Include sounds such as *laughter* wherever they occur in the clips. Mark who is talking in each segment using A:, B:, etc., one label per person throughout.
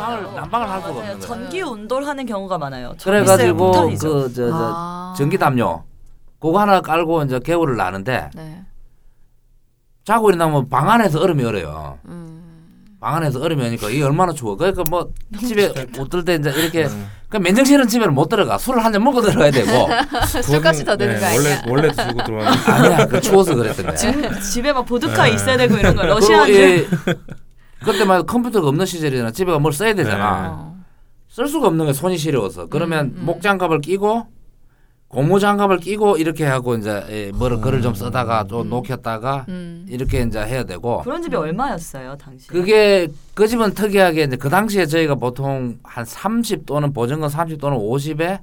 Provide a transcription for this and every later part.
A: 난방을 난방을 할 수가. 없는 거야.
B: 전기 온돌 하는 경우가 많아요.
A: 그래가지고 그 저저
C: 아.
A: 전기 담요 그거 하나 깔고 이제 개울을 나는데
C: 네.
A: 자고 일어나면 방 안에서 얼음이 얼어요.
C: 음.
A: 방 안에서 얼음이 오니까 이게 얼마나 추워. 그러니까 뭐 집에 못들 때 이제 이렇게
D: 음.
A: 그 맨정신은 집에는 못 들어가. 술을 한 잔 먹고 들어가야 되고 *laughs*
C: 술값이 더 드는 거 아니야?
D: 네, 원래 원래 주고 들어왔는데
A: 아니야 그 추워서 그랬던 거야.
B: 집, 집에 막 보드카
D: 네.
B: 있어야 되고 이런 거 러시아는
A: 이- 그때만 컴퓨터가 없는 시절이잖아. 집에 뭘 써야 되잖아.
C: 어.
A: 쓸 수가 없는 게 손이 시려워서. 그러면
C: 음, 음.
A: 목장갑을 끼고 고무 장갑을 끼고 이렇게 하고 이제 예, 뭐를 글을 좀 쓰다가 또
C: 음.
A: 녹였다가
C: 음.
A: 이렇게 이제 해야 되고
B: 그런 집이 얼마였어요 당시?
A: 그게 그 집은 특이하게 이제 그 당시에 저희가 보통 한 30 또는 보증금 30 또는 50에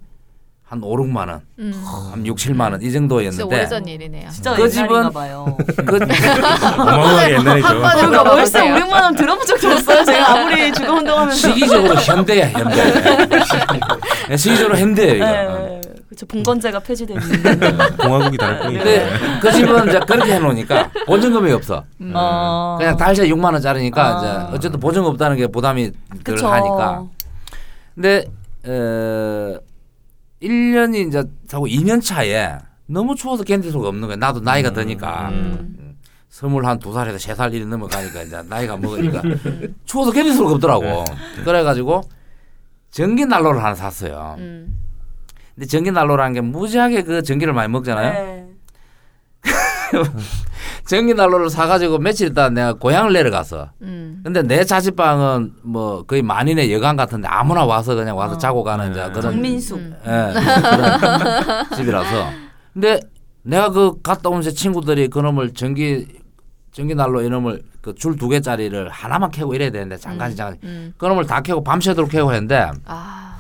A: 한 5, 6만 원,
C: 음.
A: 한 6, 7만 원이
C: 진짜
A: 정도였는데
C: 오래전 일이네요.
B: 진짜
A: 그
B: 옛날인가
A: 집은-
B: 봐요.
A: 그 *laughs*
D: 어마어마하게 옛날이죠.
B: 그러니까 월세
C: 물어보세요.
B: 500만 원 들어본 적도 없어요. 제가 아무리 주거 운동하면서.
A: 시기적으로 현대야 현대. *laughs* 네, 시기적으로 현대예요 이거.
B: 네, 그렇죠. 봉건제가 폐지되는.
D: 공화국이 다를 뿐이죠.
A: 근데 그 집은 이제 그렇게 해놓으니까 보증금이 없어.
C: 음.
B: 어.
A: 그냥 달세 6만 원짜리니까
B: 아.
A: 이제 어쨌든 보증금 없다는 게 부담이 덜. 하니까. 근데 어 1년이 이제 자꾸 2년 차에 너무 추워서 견딜 수가 없는 거야. 나도 나이가 드니까.
C: 음.
A: 스물 한 두 살에서 세 살 일이 넘어가니까 이제 나이가 먹으니까 *laughs* 추워서 견딜 수가 없더라고. 그래가지고 전기 난로를 하나 샀어요.
C: 음.
A: 근데 전기 난로라는 게 무지하게 그 전기를 많이 먹잖아요. *laughs*
B: 네.
A: 전기 난로를 사가지고 며칠 있다 내가 고향을 내려갔어.
C: 음.
A: 근데 내 자취방은 뭐 거의 만인의 여관 같은데 아무나 와서 그냥 와서
B: 어.
A: 자고 가는 이제
D: 네.
A: 그런
B: 정민숙.
C: 음.
A: 예, 그런 *laughs* 집이라서. 근데 내가 그 갔다 오면서 친구들이 그놈을 전기 전기 난로 이놈을 그 줄 두 개짜리를 하나만 켜고 이래야 되는데 잠깐 잠깐
C: 음.
A: 그놈을 다 켜고 밤새도록 켜고 했는데
C: 아.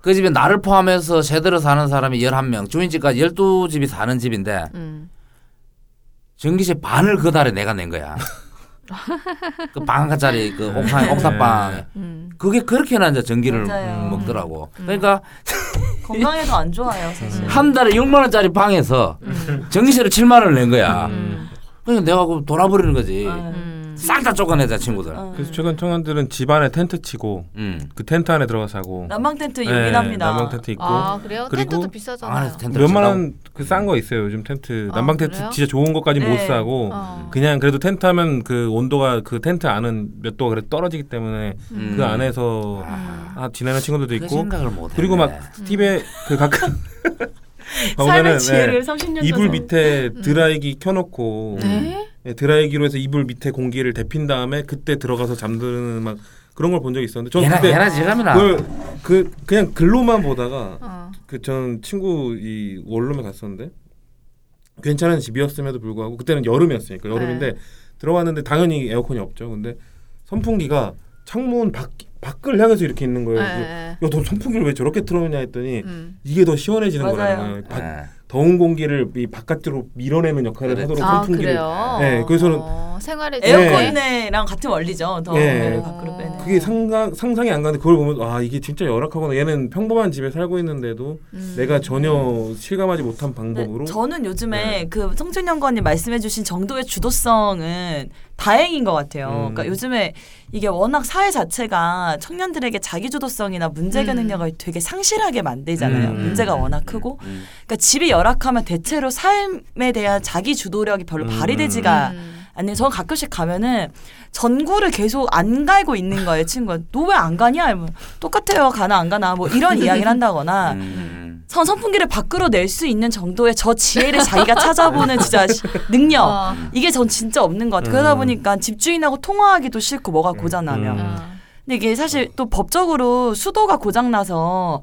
A: 그 집에 나를 포함해서 세대로 사는 사람이 11명 주인집까지 12집이 사는 집인데
C: 음.
A: 전기세 반을 그 달에 내가 낸 거야. 그 방 한짜리 그 옥상 옥탑방
C: 음.
A: 그게 그렇게나 이제 전기를
B: 맞아요.
A: 먹더라고.
C: 음.
A: 그러니까 *laughs*
B: 건강에도 안 좋아요 사실.
A: 한 달에 6만 원짜리 방에서
C: 음.
A: 전기세를 7만 원을 낸 거야.
C: 음.
A: 그러니까 내가 그 돌아버리는 거지.
B: 아.
C: 음.
A: 싹 다 쫓아내자 친구들.
B: 어.
D: 그래서 최근 청년들은 집 안에 텐트 치고
A: 음.
D: 그 텐트 안에 들어가 사고
B: 난방 텐트
D: 네,
B: 요긴합니다.
D: 난방 텐트 있고
C: 아 그래요?
D: 그리고
C: 텐트도
A: 방
C: 비싸잖아요.
A: 안에서 텐트
D: 몇만 원 그 싼 거 있어요. 요즘 텐트
C: 아,
D: 난방 텐트
C: 그래요?
D: 진짜 좋은 것까지 못
B: 네.
D: 사고
C: 어.
D: 그냥 그래도 텐트 하면 그 온도가 그 텐트 안은 몇 도가 그래 떨어지기 때문에
A: 음.
D: 그 안에서
C: 음.
D: 아, 지내는 친구들도
A: 그
D: 있고
A: 생각을 못
D: 그리고 막 TV에 그 가끔 *laughs*
B: 삶의
D: 보면은
B: 지혜를
D: 네,
B: 30년
D: 이불 밑에
C: 음.
D: 드라이기 켜놓고
C: 네?
D: 네, 드라이기로 해서 이불 밑에 공기를 데핀 다음에 그때 들어가서 잠드는 막 그런 걸 본 적이 있었는데 저는
A: 얘나
D: 그때
A: 얘나
D: 그걸 그 그냥 글로만 보다가
C: 어.
D: 그전 친구 이 원룸에 갔었는데 괜찮은 집이었음에도 불구하고 그때는 여름이었으니까 여름인데
C: 네.
D: 들어갔는데 당연히 에어컨이 없죠. 근데 선풍기가 창문 밖 밖을 향해서 이렇게 있는 거예요. 그래서
C: 네.
D: 야, 너 선풍기를 왜 저렇게 틀어놓냐 했더니
C: 음.
D: 이게 더 시원해지는. 거라는 거예요. 밖-
A: 예.
D: 더운 공기를 이 바깥으로 밀어내는 역할을
A: 그래.
D: 하도록
C: 아
D: 선풍기를
C: 그래요?
D: 네, 그래서는
C: 어, 생활에
B: 에어컨이랑 같은 원리죠. 더위를
D: 네.
B: 밖으로 빼는.
D: 그게 상상 상상이 안 가는데 그걸 보면 아 이게 진짜 열악하구나. 얘는 평범한 집에 살고 있는데도
C: 음.
D: 내가 전혀 실감하지 못한
B: 네,
D: 방법으로
B: 저는 요즘에
D: 네.
B: 그 성준연구원님 말씀해주신 정도의 주도성은 다행인 것 같아요.
D: 음.
B: 그러니까 요즘에 이게 워낙 사회 자체가 청년들에게 자기 주도성이나 문제 해결
C: 음.
B: 능력을 되게 상실하게 만들잖아요.
D: 음.
B: 문제가 워낙 크고,
A: 음.
B: 그러니까 집이 열악하면 대체로 삶에 대한 자기 주도력이 별로
D: 음.
B: 발휘되지가
C: 음.
B: 아니 저는 가끔씩 가면은 전구를 계속 안 갈고 있는 거예요 친구가 너 왜 안 가냐 이러면 똑같아요 가나 안 가나 뭐 이런 이야기를 한다거나
A: 음.
B: 선 선풍기를 밖으로 낼 수 있는 정도의 저 지혜를 자기가 찾아보는 진짜 시- 능력
C: 어.
B: 이게 전 진짜 없는 것 같아요 그러다
D: 음.
B: 보니까 집주인하고 통화하기도 싫고 뭐가 고장나면
D: 음.
C: 어.
B: 근데 이게 사실 또 법적으로 수도가 고장나서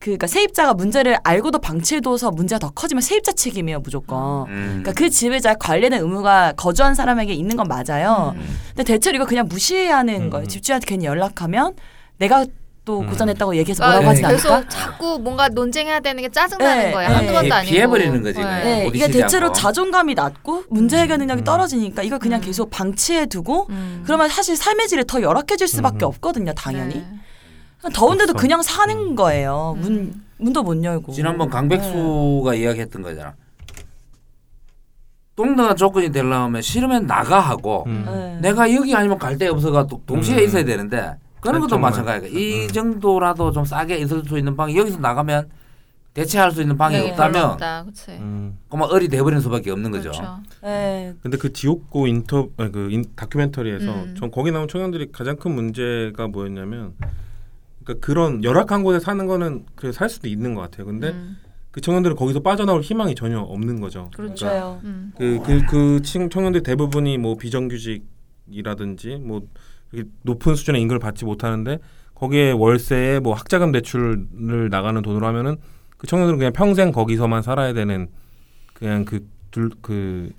B: 그니까 세입자가 문제를 알고도 방치해둬서 문제가 더 커지면 세입자 책임이에요 무조건
A: 음.
B: 그러니까 그 집에 잘 관련된 의무가 거주한 사람에게 있는 건 맞아요.
C: 음.
B: 근데 대체로 이거 그냥 무시하는
D: 음.
B: 거예요. 집주인한테 괜히 연락하면 내가 또
D: 음.
B: 고장냈다고 얘기해서
C: 그러니까
B: 뭐라고 하진
C: 계속
B: 않을까?
C: 자꾸 뭔가 논쟁해야 되는 게 짜증나는
B: 네,
C: 거야.
B: 네.
C: 한두 번도 아니고.
A: 피해버리는 거지, 그냥.
B: 네, 이게 대체로
A: 않고.
B: 자존감이 낮고 문제 해결 능력이
D: 음.
B: 떨어지니까 이걸 그냥
C: 음.
B: 계속 방치해두고
C: 음.
B: 그러면 사실 삶의 질이 더 열악해질 수밖에
D: 음.
B: 없거든요, 당연히.
C: 네.
B: 더운데도
D: 그렇죠.
B: 그냥 사는 거예요. 문
C: 음.
B: 문도 못 열고.
A: 지난번 강백수가 이야기했던 거잖아. 동등한 조건이 되려면 싫으면 나가 하고
D: 음.
B: 네.
A: 내가 여기 아니면 갈 데 없어가 또 동시에
D: 음.
A: 있어야 되는데 그런 것도
D: 정말.
A: 마찬가지야. 이
D: 음.
A: 정도라도 좀 싸게 있을 수 있는 방이 여기서 나가면 대체할 수 있는 방이
B: 네.
A: 없다면
C: 없다, 그치.
D: 음.
A: 그만 어리 돼버리는 수밖에 없는 거죠.
C: 그렇죠.
B: 네.
D: 근데 그 지옥고 인터 아니, 그 인, 다큐멘터리에서
C: 음.
D: 전 거기 나온 청년들이 가장 큰 문제가 뭐였냐면 그러니까 그런 열악한 곳에 사는 거는 그살 수도 있는 것 같아요. 근데
C: 음,
D: 그 청년들은 거기서 빠져나올 희망이 전혀 없는 거죠.
C: 그렇죠.
B: 맞아요.
C: 음.
D: 그 그 그, 친- 청년들 대부분이 뭐 비정규직이라든지 뭐 높은 수준의 임금을 받지 못하는데 거기에 월세에 뭐 학자금 대출을 나가는 돈으로 하면은 그 청년들은 그냥 평생 거기서만 살아야 되는 그냥 그 둘 그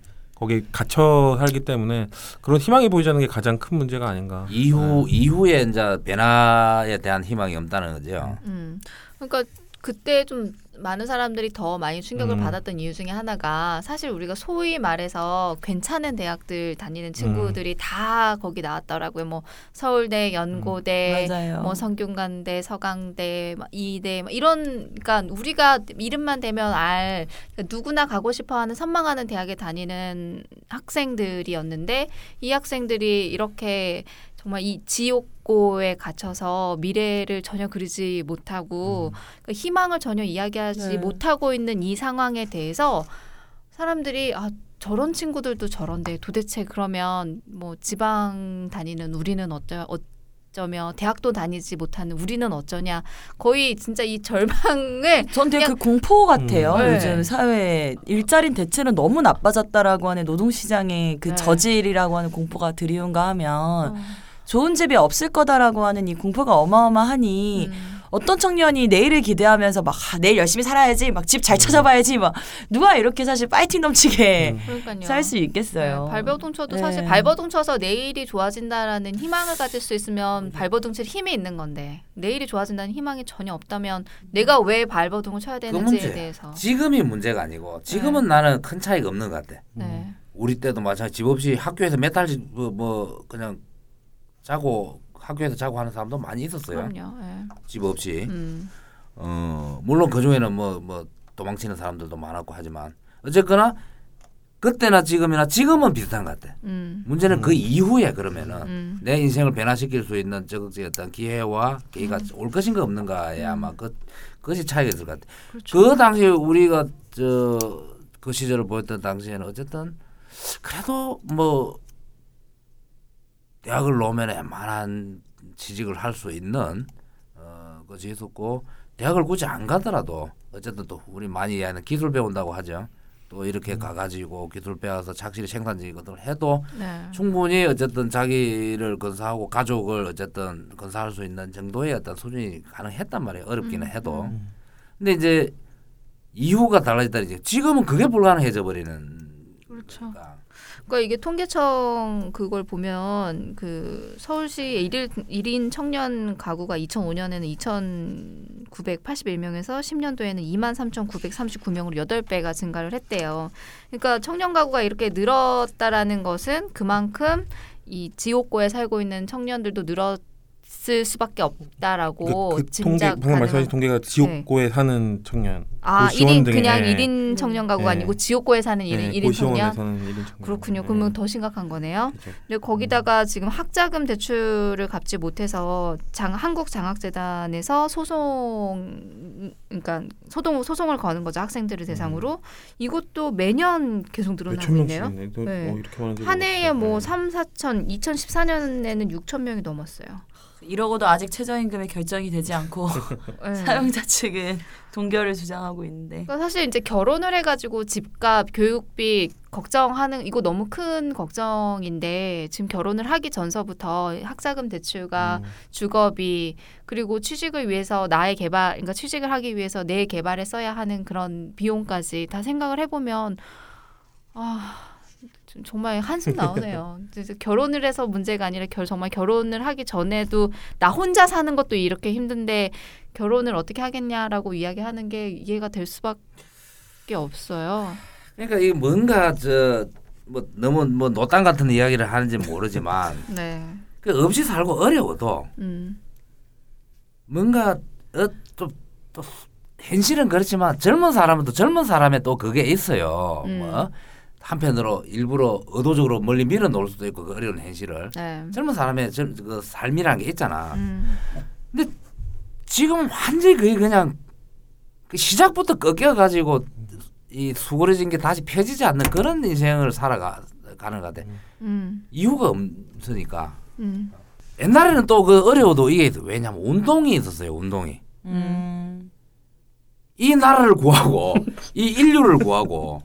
D: 거기에 갇혀 살기 때문에 그런 희망이 보이지 않는 게 가장 큰 문제가 아닌가.
A: 이후
D: 네.
A: 이후에 이제 변화에 대한 희망이 없다는 거죠.
C: 음. 그러니까 그때 좀 많은 사람들이 더 많이 충격을
D: 음.
C: 받았던 이유 중에 하나가 사실 우리가 소위 말해서 괜찮은 대학들 다니는 친구들이 다 거기 나왔더라고요. 뭐 서울대, 연고대,
B: 맞아요.
C: 뭐 성균관대, 서강대, 막 이대 막 이런 그러니까 우리가 이름만 대면 알 그러니까 누구나 가고 싶어하는 선망하는 대학에 다니는 학생들이었는데 이 학생들이 이렇게 정말 이 지옥고에 갇혀서 미래를 전혀 그리지 못하고 그 희망을 전혀 이야기하지
B: 네.
C: 못하고 있는 이 상황에 대해서 사람들이 아 저런 친구들도 저런데 도대체 그러면 뭐 지방 다니는 우리는 어쩌 어쩌며 대학도 다니지 못하는 우리는 어쩌냐 거의 진짜 이 절망을 *laughs*
B: 전 되게
C: 그
B: 공포 같아요.
C: 음.
B: 요즘
C: 네.
B: 사회 일자리 대체는 너무 나빠졌다라고 하는 노동시장의 그
C: 네.
B: 저질이라고 하는 공포가 드리운가 하면
C: 어,
B: 좋은 집이 없을 거다라고 하는 이 공포가 어마어마하니
C: 음.
B: 어떤 청년이 내일을 기대하면서 막 아, 내일 열심히 살아야지 막 집 잘 찾아봐야지 막 누가 이렇게 사실 파이팅 넘치게 *laughs*
C: 그러니까요.
B: 살수 있겠어요.
C: 네, 발버둥 쳐도
B: 네.
C: 사실 발버둥 쳐서 내일이 좋아진다라는 희망을 가질 수 있으면 발버둥 칠 힘이 있는 건데 내일이 좋아진다는 희망이 전혀 없다면 내가 왜 발버둥을 쳐야
A: 그
C: 되는지에
A: 문제.
C: 대해서
A: 지금이 문제가 아니고 지금은 나는 큰 차이가 없는 것 같아.
C: 네.
A: 우리 때도 마찬가지 집 없이 학교에서 몇 달씩 뭐, 뭐 그냥 자고 학교에서 자고 하는 사람도 많이 있었어요.
C: 그럼요. 예.
A: 집 없이.
C: 음.
A: 어 물론 그 중에는 뭐뭐 도망치는 사람들도 많았고 하지만 어쨌거나 그때나 지금이나 지금은 비슷한 것 같아.
C: 음.
A: 문제는 그
D: 음.
A: 이후에 그러면은
C: 음.
A: 내 인생을 변화시킬 수 있는 적극적인 어떤 기회와 계기가 올 것인가 없는가에 아마 그 그것이 차이가 있을 것 같아.
C: 그렇죠.
A: 그 당시 우리가 저 그 시절을 보였던 당시에는 어쨌든 그래도 뭐 대학을 놓으면 웬만한 취직을 할 수 있는 어 것이 있었고 대학을 굳이 안 가더라도 어쨌든 또 우리 많이 이해하는 기술 배운다고 하죠. 또 이렇게 가가지고 기술 배워서 착실히 것들을 해도
C: 네.
A: 충분히 어쨌든 자기를 건사하고 가족을 어쨌든 건사할 수 있는 정도의 어떤 수준이 가능했단 말이에요. 어렵기는
C: 음,
A: 해도.
D: 음.
A: 근데 이제 이후가 달라졌다 이제 지금은 그게 불가능해져 버리는
C: 그렇죠.
A: 거니까.
C: 그러니까 이게 통계청 그걸 보면 그 서울시 일인 청년 가구가 2005년에는 2,981명에서 10년도에는 23,939명으로 8배가 증가를 했대요. 그러니까 청년 가구가 이렇게 늘었다라는 것은 그만큼 이 지옥고에 살고 있는 청년들도 늘었 을 수밖에 없다라고
D: 그, 그 통계 방금 말씀하신 통계가 지옥고에 사는 청년.
C: 아, 1인
D: 등에,
C: 그냥
D: 예.
C: 1인 청년 가구가
D: 네.
C: 아니고 지옥고에 사는 1인,
D: 네,
C: 일인 청년.
D: 고시원에서는 1인 청년.
C: 그렇군요.
D: 네.
C: 그러면 더 심각한 거네요.
D: 그죠.
C: 근데 거기다가 지금 학자금 대출을 갚지 못해서 장, 한국 장학재단에서 소송 그러니까 소송 소송을 거는 거죠 학생들을 대상으로 이것도 매년 계속 늘어나고 있네요.
D: 또,
C: 네.
D: 어, 이렇게 많은 적이
C: 한 해에
D: 없어요.
C: 뭐
D: 네.
C: 3, 4천 2014년에는 6천 명이 넘었어요.
B: 이러고도 아직 최저임금이 결정이 되지 않고 *laughs*
C: 네.
B: 사용자 측은 동결을 주장하고 있는데
C: 그러니까 사실 이제 결혼을 해가지고 집값, 교육비 걱정하는 이거 너무 큰 걱정인데 지금 결혼을 하기 전서부터 학자금 대출과
D: 음.
C: 주거비 그리고 취직을 위해서 나의 개발 그러니까 취직을 하기 위해서 내 개발에 써야 하는 그런 비용까지 다 생각을 해보면 아좀 정말 한숨 나오네요. *laughs* 결혼을 해서 문제가 아니라 결 정말 결혼을 하기 전에도 나 혼자 사는 것도 이렇게 힘든데 결혼을 어떻게 하겠냐라고 이야기하는 게 이해가 될 수밖에 없어요.
A: 그러니까 이게 뭔가 저 뭐 너무 뭐 노땅 같은 이야기를 하는지 모르지만 *laughs*
C: 네.
A: 그 없이 살고 어려워도
C: 음.
A: 뭔가 어, 좀 또 현실은 그렇지만 젊은 사람은 또 젊은 사람의 또 그게 있어요.
C: 음.
A: 뭐 한편으로 일부러 의도적으로 멀리 밀어 놓을 수도 있고 그 어려운 현실을
C: 네.
A: 젊은 사람의 젊, 그 삶이라는 게 있잖아.
C: 음.
A: 지금 완전히 그게 그냥 그 시작부터 꺾여 가지고 이 수그러진 게 다시 펴지지 않는 그런 인생을 살아가 가는 것 같아.
C: 음.
A: 이유가 없으니까.
C: 음.
A: 옛날에는 또 그 어려워도 이게. 왜냐면 운동이 있었어요. 운동이.
B: 음.
A: 이 나라를 구하고 이 인류를 구하고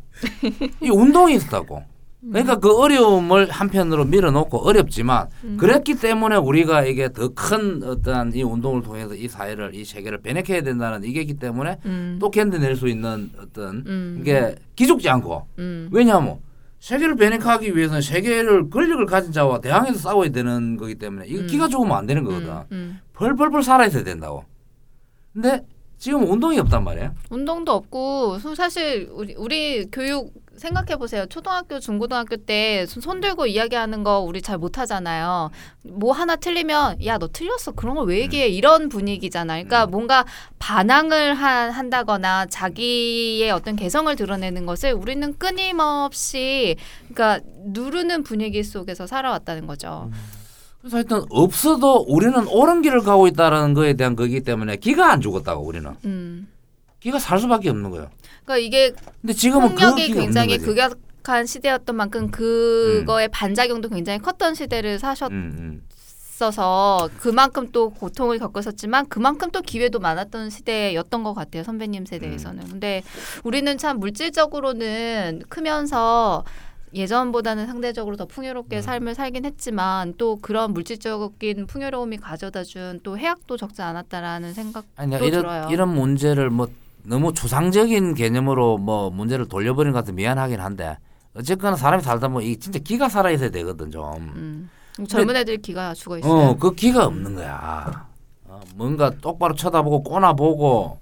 A: 이 운동이 있었다고. 그러니까 그 어려움을 한편으로 밀어놓고 어렵지만
C: 음.
A: 그랬기 때문에 우리가 이게 더 큰 어떠한 이 운동을 통해서 이 사회를 이 세계를 변혁해야 된다는 이게기 때문에
C: 음.
A: 또 견뎌낼 수 있는 어떤
C: 음.
A: 이게 기죽지 않고
C: 음.
A: 왜냐하면 세계를 변혁하기 위해서는 세계를 권력을 가진 자와 대항해서 싸워야 되는 거기 때문에 이거
C: 음.
A: 기가 죽으면 안 되는 거거든.
C: 음. 음.
A: 벌벌벌 살아 있어야 된다고. 근데 지금 운동이 없단 말이야.
C: 운동도 없고 소- 사실 우리 우리 교육 생각해 보세요. 초등학교, 중고등학교 때 손 들고 이야기하는 거 우리 잘 못하잖아요. 뭐 하나 틀리면 야 너 틀렸어 그런 걸 왜 얘기해 이런 분위기잖아. 그러니까
A: 음.
C: 뭔가 반항을 한, 한다거나 자기의 어떤 개성을 드러내는 것을 우리는 끊임없이 그러니까 누르는 분위기 속에서 살아왔다는 거죠.
A: 그래서 하여튼 없어도 우리는 옳은 길을 가고 있다는 거에 대한 거기 때문에 기가 안 죽었다고 우리는.
C: 음.
A: 기가 살 수밖에 없는 거예요.
C: 그러니까 이게
A: 근데 지금은 그
C: 폭력이 굉장히. 극약한 시대였던 만큼 그거의 반작용도 굉장히 컸던 시대를 사셨.
A: 음, 음.
C: 있어서 그만큼 또 고통을 겪으셨지만 그만큼 또 기회도 많았던 시대였던 것 같아요 선배님 세대에서는
A: 음.
C: 근데 우리는 참 물질적으로는 크면서 예전보다는 상대적으로 더 풍요롭게
A: 음.
C: 삶을 살긴 했지만 또 그런 물질적인 풍요로움이 가져다준 또 해악도 적지 않았다라는 생각도
A: 아니 내가 이런
C: 들어요.
A: 이런 문제를 뭐 너무 추상적인 개념으로 뭐 문제를 돌려버린 것 같아 미안하긴 한데 어쨌거나 사람이 살다 보면 이 진짜 기가 살아 있어야 되거든 좀.
C: 음. 젊은 애들 기가 죽어 있어요.
A: 어, 그 기가 없는 거야. 어, 뭔가 똑바로 쳐다보고 꼬나보고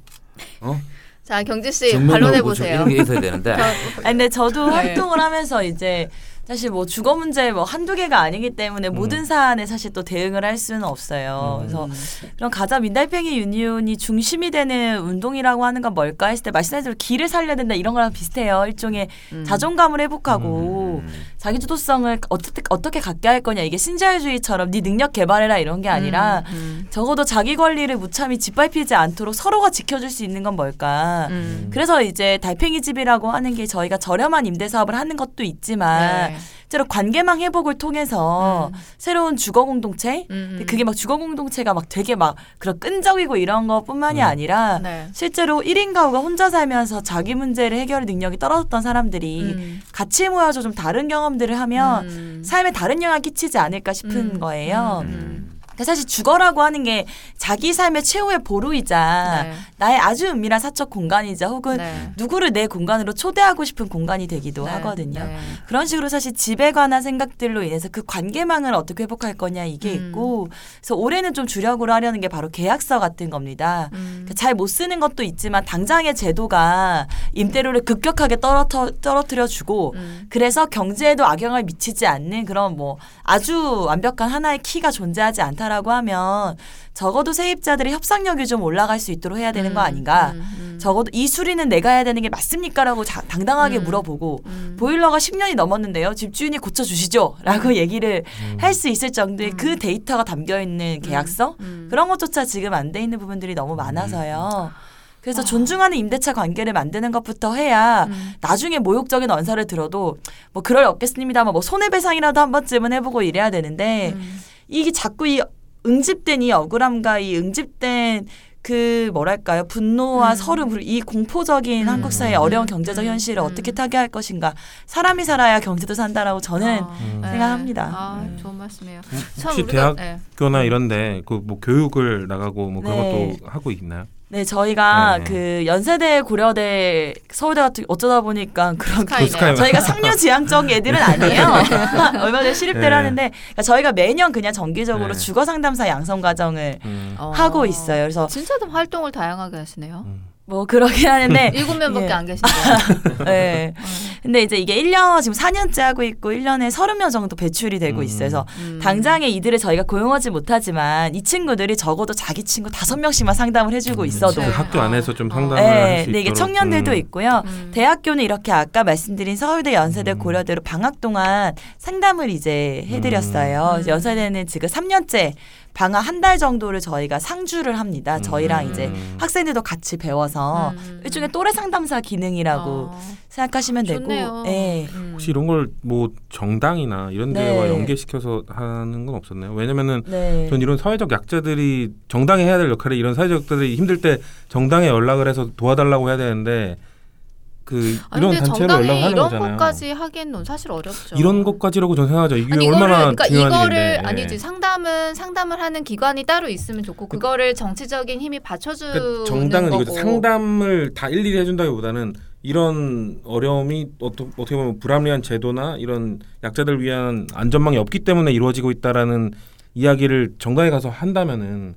A: 어?
C: 자 경지 씨 반론해 보세요.
A: 이런 게 있어야 되는데.
B: 아니 근데 저도
C: 네.
B: 활동을 하면서 이제 사실 뭐 주거 문제 뭐 한두 개가 아니기 때문에
A: 음.
B: 모든 사안에 사실 또 대응을 할 수는 없어요.
A: 음.
B: 그래서 그런 가자 민달팽이 유니온이 중심이 되는 운동이라고 하는 건 뭘까 했을 때 말씀하신 대로 길을 살려야 된다 이런 거랑 비슷해요. 일종의
C: 음.
B: 자존감을 회복하고
A: 음, 음,
B: 자기주도성을 어떻게 어떻게 갖게 할 거냐 이게 신자유주의처럼 네 능력 개발해라 이런 게 아니라
C: 음, 음,
B: 적어도 자기 권리를 무참히 짓밟히지 않도록 서로가 지켜줄 수 있는 건 뭘까?
C: 음.
B: 그래서 이제 달팽이 집이라고 하는 게 저희가 저렴한 임대 사업을 하는 것도 있지만
C: 네.
B: 실제로 관계망 회복을 통해서
C: 음.
B: 새로운 주거 공동체
C: 음, 음.
B: 그게 막 주거 공동체가 막 되게 막 그런 끈적이고 이런 것뿐만이
D: 음.
B: 아니라
C: 네.
B: 실제로 1인 가구가 혼자 살면서 자기 문제를 해결 능력이 떨어졌던 사람들이
C: 음.
B: 같이 모여서 좀 다른 경험들을 하면
C: 음.
B: 삶에 다른 영향을 끼치지 않을까 싶은
C: 음.
B: 거예요.
C: 음.
A: 음.
B: 그러니까 사실 주거라고 하는 게 자기 삶의 최후의 보루이자
C: 네.
B: 나의 아주 은밀한 사적 공간이자 혹은
C: 네.
B: 누구를 내 공간으로 초대하고 싶은 공간이 되기도
C: 네.
B: 하거든요.
C: 네.
B: 그런 식으로 사실 집에 관한 생각들로 인해서 그 관계망을 어떻게 회복할 거냐 이게
C: 음.
B: 있고 그래서 올해는 좀 주력으로 하려는 게 바로 계약서 같은 겁니다.
C: 음.
B: 잘못 쓰는 것도 있지만 당장의 제도가 임대료를 급격하게 떨어터, 떨어뜨려 주고
C: 음.
B: 그래서 경제에도 악영향을 미치지 않는 그런 뭐 아주 완벽한 하나의 키가 존재하지 않다 라고 하면 적어도 세입자들의 협상력이 좀 올라갈 수 있도록 해야 되는 거
C: 음.
B: 아닌가?
C: 음. 음.
B: 적어도 이 수리는 내가 해야 되는 게 맞습니까라고 자- 당당하게
C: 음.
B: 물어보고
C: 음.
B: 보일러가 10년이 넘었는데요. 집주인이 고쳐 주시죠.라고 얘기를
C: 음.
B: 할수 있을 정도의 그 데이터가 담겨 있는 계약서
C: 음.
B: 그런 것조차 지금 안 돼 있는 부분들이 너무 많아서요. 그래서
C: 아.
B: 존중하는 임대차 관계를 만드는 것부터 해야
C: 음.
B: 나중에 모욕적인 언사를 들어도 뭐 그럴 없겠습니다만 뭐 손해배상이라도 한 번쯤은 해보고 이래야 되는데
C: 음.
B: 이게 자꾸 이 응집된 이 억울함과 이 응집된 그 뭐랄까요 분노와
C: 음.
B: 서름 그리고 이 공포적인
C: 음.
B: 한국 사회의 어려운 경제적
C: 음.
B: 현실을
C: 음.
B: 어떻게 타개할 것인가 사람이 살아야 경제도 산다라고 저는
C: 아,
D: 음.
C: 네.
B: 생각합니다.
C: 아,
B: 음.
C: 좋은 말씀이에요.
D: 음,
C: 참
D: 혹시
C: 우리가-
D: 대학
C: 네.
D: 학교나 이런데 그 뭐 교육을 나가고 뭐 그런
B: 네.
D: 것도 하고 있나요?
B: 네 저희가
D: 네.
B: 그 연세대 고려대 서울대 같은 어쩌다 보니까 그런
C: 스카이네요.
D: 스카이.
B: 저희가 상류지향적 애들은 아니에요. *laughs* *laughs* 얼마 전에 시립대를
D: 네.
B: 하는데 그러니까 저희가 매년 그냥 정기적으로
D: 네.
B: 주거 상담사 양성 과정을
D: 음.
C: 어.
B: 하고 있어요. 그래서
C: 진짜 좀 활동을 다양하게 하시네요.
D: 음.
B: 뭐 그러긴 *laughs* 하는데
C: 일곱 명밖에
B: 예.
C: 안 계신데요.
B: 네. *laughs* 근데 이제 이게 1년 지금 4년째 하고 있고 1년에 30명 정도 배출이 되고
D: 음.
B: 있어서
C: 음.
B: 당장에 이들을 저희가 고용하지 못하지만 이 친구들이 적어도 자기 친구 다섯 명씩만 상담을 해 주고 있어도
D: 그 학교 안에서 좀 상담을
B: 네,
D: 할수
B: 근데 이게
D: 있도록.
B: 청년들도
D: 음.
B: 있고요.
C: 음.
B: 대학교는 이렇게 아까 말씀드린 서울대, 연세대,
D: 음.
B: 고려대로 방학 동안 상담을 이제 해 드렸어요.
C: 음.
B: 연세대는 지금 3년째 방학 한 달 정도를 저희가 상주를 합니다. 저희랑
C: 음.
B: 이제 학생들도 같이 배워서
C: 음.
B: 일종의 또래 상담사 기능이라고
C: 어.
B: 생각하시면
C: 좋네요.
B: 되고, 네.
C: 음.
D: 혹시 이런 걸 뭐 정당이나 이런 데와
B: 네.
D: 연계시켜서 하는 건 없었나요? 왜냐면은
B: 네.
D: 전 이런 사회적 약자들이 정당이 해야 될 역할이 이런 사회적 약자들이 힘들 때 정당에 연락을 해서 도와달라고 해야 되는데 그
C: 아니,
D: 이런 단체로 연락하는
C: 이런
D: 거잖아요.
C: 것까지 하기에는 사실 어렵죠.
D: 이런 것까지라고 저는 생각하죠. 이게
C: 아니
D: 얼마나
C: 이거를 그러니까
D: 중요한
C: 이거를
D: 일인데. 예.
C: 아니지 상담은 상담을 하는 기관이 따로 있으면 좋고 그거를 정치적인 힘이 받쳐주는
D: 그러니까 정당은
C: 거고.
D: 이거 상담을 다 일일이 해준다기보다는 이런 어려움이 어떠, 어떻게 보면 불합리한 제도나 이런 약자들 위한 안전망이 없기 때문에 이루어지고 있다라는 이야기를 정당에 가서 한다면은
C: 음.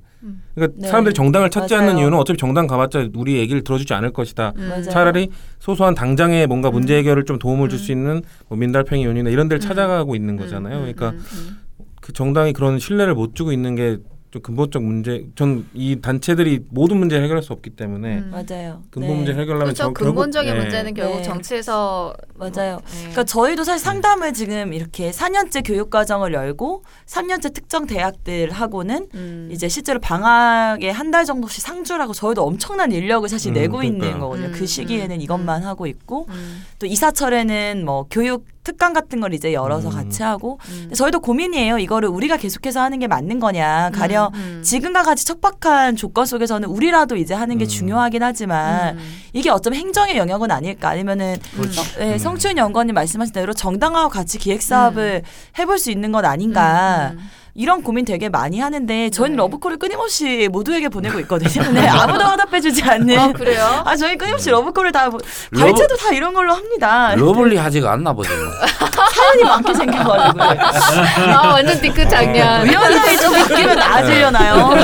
D: 그러니까
B: 네.
D: 사람들이 정당을 찾지
B: 맞아요.
D: 않는 이유는 어차피 정당 가봤자 우리 얘기를 들어주지 않을 것이다.
C: 음.
D: 차라리 소소한 당장의 뭔가 문제
B: 음.
D: 해결을 좀 도움을 줄
C: 음.
D: 수 있는 뭐 민달팽이 요원이나 이런 데를
C: 음.
D: 찾아가고 있는
C: 음,
D: 거잖아요.
C: 음,
D: 그러니까
C: 음, 음.
D: 그 정당이 그런 신뢰를 못 주고 있는 게 좀 근본적 문제. 전 이 단체들이 모든 문제를 해결할 수 없기 때문에
C: 음.
B: 맞아요.
D: 근본
B: 네.
D: 문제 를 해결하면
C: 그렇죠.
D: 저-
C: 근본적인
D: 결국-
C: 문제는
D: 네.
C: 결국
B: 네.
C: 정치에서
B: 맞아요.
C: 네.
B: 그러니까 저희도 사실 상담을 지금 이렇게 4년째 교육 과정을 열고 3년째 특정 대학들하고는
C: 음.
B: 이제 실제로 방학에 한 달 정도씩 상주라고 저희도 엄청난 인력을 사실
D: 음,
B: 내고 있는
D: 그러니까요.
B: 거거든요.
C: 음,
B: 그 시기에는
C: 음,
B: 이것만 하고 있고
C: 음.
B: 또 이사철에는 뭐 교육 특강 같은 걸 이제 열어서
D: 음.
B: 같이 하고
C: 음.
B: 저희도 고민이에요. 이거를 우리가 계속해서 하는 게 맞는 거냐. 가령
C: 음, 음.
B: 지금과 같이 척박한 조건 속에서는 우리라도 이제 하는 게
D: 음.
B: 중요하긴 하지만
C: 음.
B: 이게 어쩌면 행정의 영역은 아닐까 아니면은
C: 그렇죠.
B: 네,
D: 음.
B: 성춘 연구원님 말씀하신 대로 정당하고 같이 기획 사업을 해볼 수 있는 건 아닌가
C: 음, 음.
B: 이런 고민 되게 많이 하는데 저희는
C: 네.
B: 러브콜을 끊임없이 모두에게 보내고 있거든요. 네, *laughs* 아무도 화답해주지 않는.
C: 아 그래요?
B: 아 저희 끊임없이 러브콜을 다 보- 발제도 다 이런 걸로 합니다.
A: lovely 하지가 않나 보죠. *laughs*
B: 사연이 많게 생겨가지고 *laughs*
C: 아 완전 뒤끝 장면.
B: 위원장이 좀 바뀌면 나아지려나요?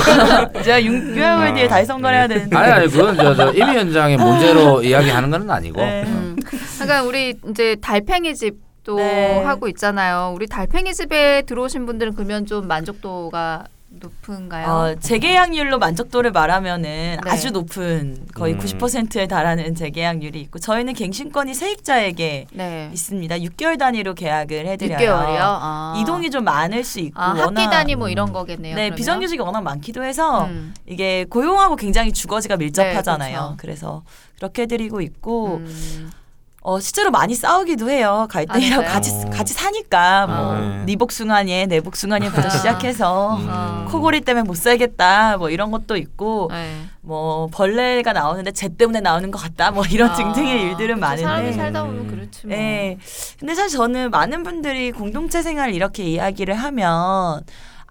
B: 제가 6개월 뒤에 다시 선거를 해야 되는데.
A: 아니 아니 그건 저, 저임 위원장의 문제로 이야기하는 건 아니고
B: 네.
C: 음. 그러니까 우리 이제 달팽이 집 도
B: 네.
C: 하고 있잖아요. 우리 달팽이 집에 들어오신 분들은 그러면 좀 만족도가 높은가요?
B: 어, 재계약률로 만족도를 말하면은
C: 네.
B: 아주 높은 거의
D: 음.
B: 90%에 달하는 재계약률이 있고 저희는 갱신권이 세입자에게
C: 네.
B: 있습니다. 6개월 단위로 계약을 해드려요.
C: 6개월이요. 아.
B: 이동이 좀 많을 수 있고
C: 아,
B: 워낙
C: 학기 단위 뭐 이런 거겠네요.
B: 네
C: 그러면?
B: 비정규직이 워낙 많기도 해서
C: 음.
B: 이게 고용하고 굉장히 주거지가 밀접하잖아요.
C: 네, 그렇죠.
B: 그래서 그렇게 해드리고 있고
C: 음.
B: 어, 실제로 많이 싸우기도 해요. 갈등이랑
C: 아,
B: 같이
D: 진짜요?
B: 같이 사니까 뭐
C: 아.
D: 네.
B: 니복숭아니에 내 복숭아니부터
C: 아.
B: 시작해서
D: 음.
C: 아.
B: 코골이 때문에 못 살겠다 뭐 이런 것도 있고
C: 네.
B: 뭐 벌레가 나오는데 쟤 때문에 나오는 것 같다 뭐 이런
C: 아,
B: 등등의 일들은 많은데
C: 사람이 살다 보면 그렇지 뭐.
B: 예. 근데 사실 저는 많은 분들이 공동체 생활 이렇게 이야기를 하면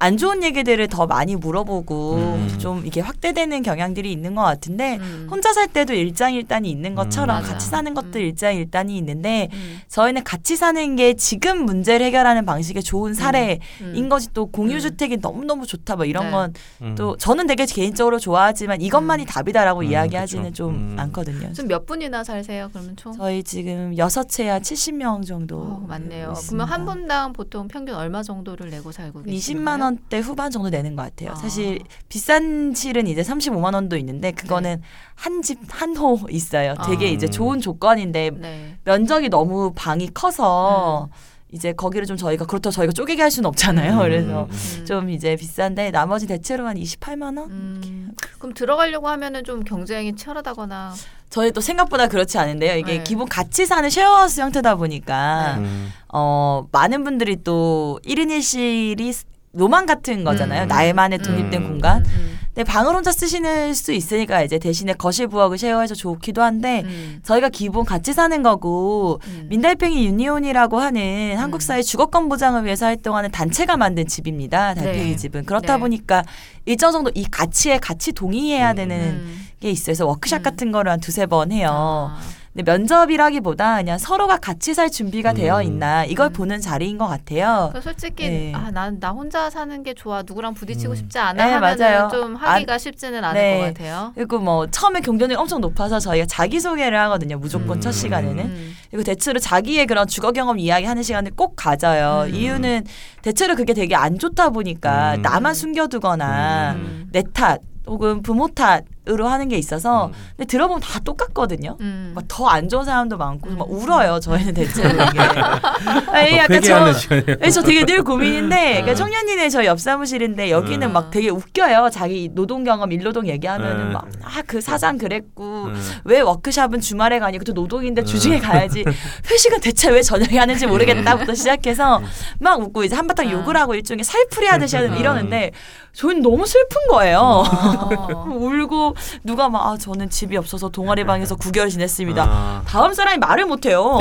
B: 안 좋은 얘기들을 더 많이 물어보고
D: 음.
B: 좀 이게 확대되는 경향들이 있는 것 같은데
C: 음.
B: 혼자 살 때도 일장일단이 있는 것처럼
D: 음.
B: 같이. 사는 것도
C: 음.
B: 일장일단이 있는데
C: 음.
B: 저희는 같이 사는 게 지금 문제를 해결하는 방식의 좋은 사례인
C: 음.
B: 것이 또 공유주택이 너무너무 좋다 뭐 이런
C: 네.
B: 건
D: 음.
B: 또 저는 되게 개인적으로 좋아하지만 이것만이
C: 음.
B: 답이다라고
D: 음,
B: 이야기하지는
D: 그쵸.
B: 좀
D: 음.
B: 않거든요.
C: 지금 몇 분이나 살세요? 그러면 총?
B: 저희 지금 여섯 채야 70명 정도
C: 어, 많네요.
B: 있습니다.
C: 그러면 한 분당 보통 평균 얼마 정도를 내고 살고 계시는
B: 20만
C: 거예요?
B: 원대 후반 정도 내는 것 같아요.
C: 아.
B: 사실 비싼 실은 이제 35만 원도 있는데 그거는 한집 한 호 있어요. 되게
C: 아.
B: 이제 좋은 조건인데
C: 네.
B: 면적이 너무 방이 커서
C: 음.
B: 이제 거기를 좀 저희가 그렇다고 저희가 쪼개게 할 수는 없잖아요.
D: 음,
B: 그래서
C: 음.
B: 좀 이제 비싼데 나머지 대체로 한 28만 원?
C: 음, 그럼 들어가려고 하면은 좀 경쟁이 치열하다거나
B: 저희 또 생각보다 그렇지 않은데요. 이게
C: 네.
B: 기본 같이 사는 쉐어하우스 형태다 보니까
D: 음.
B: 어 많은 분들이 또 1인 1실이 로망 같은 거잖아요.
C: 음.
B: 나만의 독립된
D: 음.
B: 공간.
C: 음,
B: 근데 방을 혼자 쓰시는 수 있으니까 이제 대신에 거실 부엌을 쉐어해서 좋기도 한데
C: 음,
B: 저희가 기본 같이 사는 거고
C: 음.
B: 민달팽이 유니온이라고 하는 한국 사회 주거권 보장을 위해서 활동하는 단체가 만든 집입니다. 달팽이
C: 네.
B: 집은 그렇다
C: 네.
B: 보니까 일정 정도 이 가치에 같이 동의해야
D: 음.
B: 되는
C: 음.
B: 게 있어서 워크샵
C: 음.
B: 같은 거를 한 두세 번 해요.
C: 아,
B: 근데 면접이라기보다 그냥 서로가 같이 살 준비가 되어
D: 음.
B: 있나 이걸
C: 음.
B: 보는 자리인 것 같아요.
C: 솔직히
B: 네.
C: 아, 난 나 혼자 사는 게 좋아. 누구랑 부딪히고
D: 음.
C: 싶지 않아
B: 네,
C: 하면은
B: 맞아요.
C: 좀 하기가 쉽지는 않을
B: 네.
C: 것 같아요.
B: 그리고 뭐 처음에 경쟁률이 엄청 높아서 저희가 자기 소개를 하거든요. 무조건
D: 음.
B: 첫 시간에는.
C: 음.
B: 그리고 대체로 자기의 그런 주거 경험 이야기하는 시간을 꼭 가져요.
C: 음.
B: 이유는 대체로 그게 되게 안 좋다 보니까
D: 음.
B: 나만 숨겨두거나
C: 음.
B: 내탓 혹은 부모 탓 으로 하는 게 있어서
D: 음.
B: 근데 들어보면 다 똑같거든요.
C: 음.
B: 막더안 좋은 사람도 많고 막
C: 음.
B: 울어요. 저희는 대체로 *laughs* 이게. 아니,
D: 막
B: 약간 저. 네, 저 되게 늘 고민인데, 그러니까
C: 음.
B: 청년이네 저희 옆 사무실인데 여기는
C: 음.
B: 막 되게 웃겨요. 자기 노동 경험, 일노동 얘기하면은
D: 음.
B: 막아 그 사장 그랬고
D: 음.
B: 왜 워크샵은 주말에 가니 그것도 노동인데 주중에 가야지 *laughs* 회식은 대체 왜 저녁에 하는지 모르겠다부터 시작해서 막 웃고 이제 한바탕
C: 아.
B: 욕을 하고 일종의 살풀이 하듯이 하는
C: 음.
B: 이러는데 저는 너무 슬픈 거예요.
C: 어. *laughs*
B: 울고 누가 막 아 저는 집이 없어서 동아리 방에서 9개월 지냈습니다.
D: 아.
B: 다음 사람이 말을 못해요.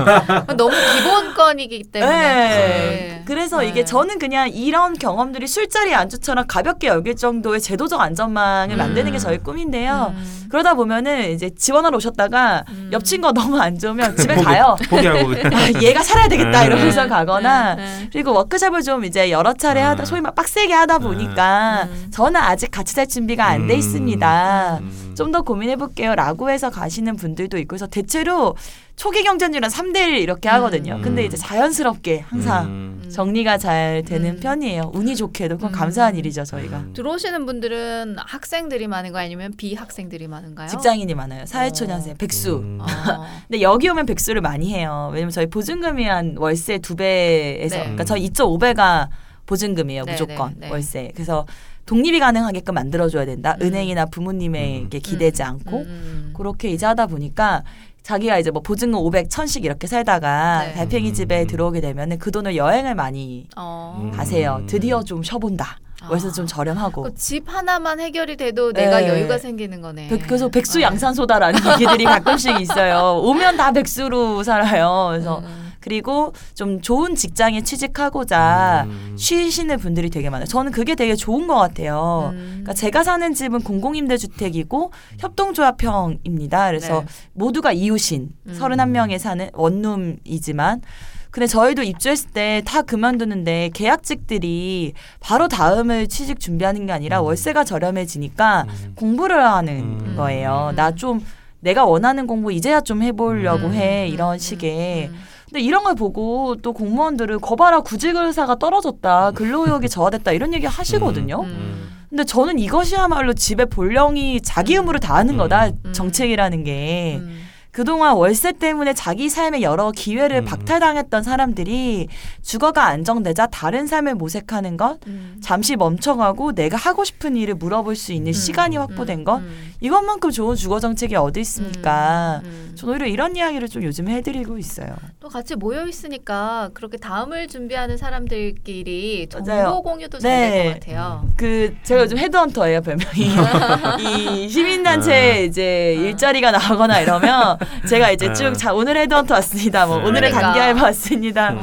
B: *laughs*
C: 너무 기본권이기 때문에.
B: 네.
C: 네.
B: 그래서
C: 네.
B: 이게 저는 그냥 이런 경험들이 술자리 안주처럼 가볍게 여길 정도의 제도적 안전망을
C: 음.
B: 만드는 게 저희 꿈인데요.
C: 음.
B: 그러다 보면은 이제 지원하러 오셨다가
C: 음.
B: 옆 친구가 너무 안 좋으면 *laughs* 집에 가요.
D: 포기하고 *laughs*
B: 아, 얘가 살아야 되겠다
D: 네.
B: 이러면서
C: 네.
B: 가거나
C: 네. 네.
B: 그리고 워크숍을 좀 이제 여러 차례
D: 음.
B: 하다 소위 말 빡세게 하다 보니까
C: 음.
B: 저는 아직 같이 살 준비가 안돼
D: 음.
B: 있습니다.
D: 음.
B: 좀더 고민해 볼게요 라고 해서 가시는 분들도 있고 그래서 대체로 초기 경쟁률은 3대 1 이렇게 하거든요.
D: 음.
B: 근데 이제 자연스럽게 항상
D: 음.
B: 정리가 잘 되는
C: 음.
B: 편이에요. 운이 좋게도 그건
C: 음.
B: 감사한 일이죠, 저희가.
D: 음.
C: 들어오시는 분들은 학생들이 많은 거 아니면 비학생들이 많은가요?
B: 직장인이 많아요. 사회초년생,
C: 어.
B: 백수.
D: 음.
C: 어. *laughs*
B: 근데 여기 오면 백수를 많이 해요. 왜냐면 저희 보증금이 한 월세 두 배에서,
C: 네.
B: 그러니까 저희 2.5배가 보증금이에요,
C: 네,
B: 무조건
C: 네, 네.
B: 월세. 그래서 독립이 가능하게끔 만들어줘야 된다.
C: 음.
B: 은행이나 부모님에게 기대지 않고
C: 음.
B: 그렇게 이제 하다 보니까 자기가 이제 뭐 보증금 500, 1000씩 이렇게 살다가
C: 네.
B: 달팽이 집에
D: 음.
B: 들어오게 되면은 그 돈을 여행을 많이
C: 어.
D: 음.
B: 가세요. 드디어 좀 쉬어본다.
C: 아.
B: 월세 좀 저렴하고.
C: 그 집 하나만 해결이 돼도 내가
B: 네.
C: 여유가 생기는 거네.
B: 백- 그래서 백수
C: 어.
B: 양산소다라는 얘기들이 가끔씩 있어요. 오면 다 백수로 살아요. 그래서
C: 음.
B: 그리고 좀 좋은 직장에 취직하고자
D: 음.
B: 쉬시는 분들이 되게 많아요. 저는 그게 되게 좋은 것 같아요.
C: 음.
B: 그러니까 제가 사는 집은 공공임대주택이고 협동조합형입니다. 그래서
C: 네.
B: 모두가 이웃인
C: 음.
B: 31명에 사는 원룸이지만 근데 저희도 입주했을 때 다 그만두는데 계약직들이 바로 다음을 취직 준비하는 게 아니라
D: 음.
B: 월세가 저렴해지니까
D: 음.
B: 공부를 하는
D: 음.
B: 거예요.
C: 음.
B: 나좀 내가 원하는 공부 이제야 좀 해보려고
C: 음.
B: 해
C: 음.
B: 이런
C: 음.
B: 식의
C: 음.
B: 근데 이런 걸 보고 또 공무원들은 거봐라 구직 의사가 떨어졌다 근로 의욕이 저하됐다 이런 얘기 하시거든요.
C: 음.
B: 근데 저는 이것이야말로 집에 본령이 자기 의무를 다하는
D: 음.
B: 거다
C: 음.
B: 정책이라는 게
C: 음.
B: 그동안 월세 때문에 자기 삶의 여러 기회를
D: 음.
B: 박탈당했던 사람들이 주거가 안정되자 다른 삶을 모색하는 것
C: 음.
B: 잠시 멈춰가고 내가 하고 싶은 일을 물어볼 수 있는
C: 음.
B: 시간이 확보된 것
C: 음.
B: 이것만큼 좋은 주거 정책이 어디 있습니까?
C: 음. 음.
B: 전 오히려 이런 이야기를 좀 요즘 해드리고 있어요.
C: 또 같이 모여 있으니까 그렇게 다음을 준비하는 사람들끼리 정보
B: 맞아요.
C: 공유도 잘될
B: 네.
C: 것 같아요.
B: 그 제가 요즘 헤드헌터예요 별명이 *laughs* 이 시민단체 이제 일자리가 나오거나 이러면 제가 이제
D: 아.
B: 쭉자 오늘 헤드헌터 왔습니다 뭐
D: 네.
B: 오늘의
C: 그러니까.
B: 단기 알바 왔습니다
C: 어.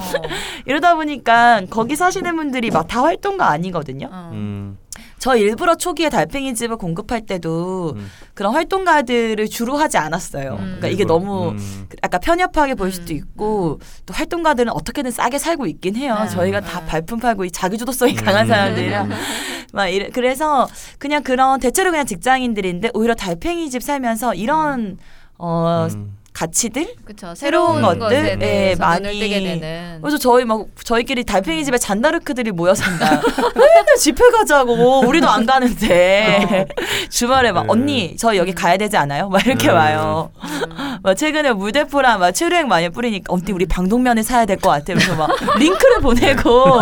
B: 이러다 보니까 거기 사시는 분들이 막 다 활동가 아니거든요
C: 어.
D: 음.
B: 저 일부러 초기에 달팽이 집을 공급할 때도
D: 음.
B: 그런 활동가들을 주로 하지 않았어요
C: 음.
B: 그러니까 이게 너무
D: 음.
B: 약간 편협하게 보일 수도
C: 음.
B: 있고 또 활동가들은 어떻게든 싸게 살고 있긴 해요.
C: 네.
B: 저희가 다
C: 네.
B: 발품 팔고 이 자기주도성이 강한
D: 음.
B: 사람들이라 *laughs* 막 이래 그래서 그냥 그런 대체로 그냥 직장인들인데 오히려 달팽이 집 살면서 이런 어
D: 음.
B: 가치들
C: 그렇죠.
B: 새로운
C: 새로운
B: 것들? 예,
C: 대해서
B: 많이-
C: 눈을 뜨게 되는.
B: 그래서 저희 막 저희끼리 달팽이 집에 잔다르크들이 모여 산다. 맨날 집회 가자고 우리도 안 가는데 주말에 막
D: 네.
B: 언니 저 여기 가야 되지 않아요? 막 이렇게
D: 네.
B: 와요.
C: 음.
B: 막 최근에 물대포랑 막 체류행 많이 뿌리니까 언니 우리 방독면을 사야 될 것 같아. 그래서 막 링크를 보내고.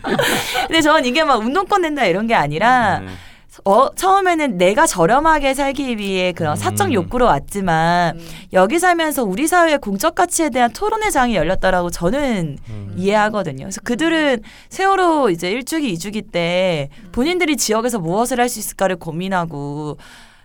B: *laughs* 근데 저는 이게 막 운동권 낸다 이런 게 아니라
D: 음.
B: 어 처음에는 내가 저렴하게 살기 위해 그런
D: 음.
B: 사적 욕구로 왔지만
C: 음.
B: 여기 살면서 우리 사회의 공적 가치에 대한 토론의 장이 열렸다라고 저는
D: 음.
B: 이해하거든요. 그래서 그들은 세월호 이제 일주기 이주기 때 본인들이 지역에서 무엇을 할 수 있을까를 고민하고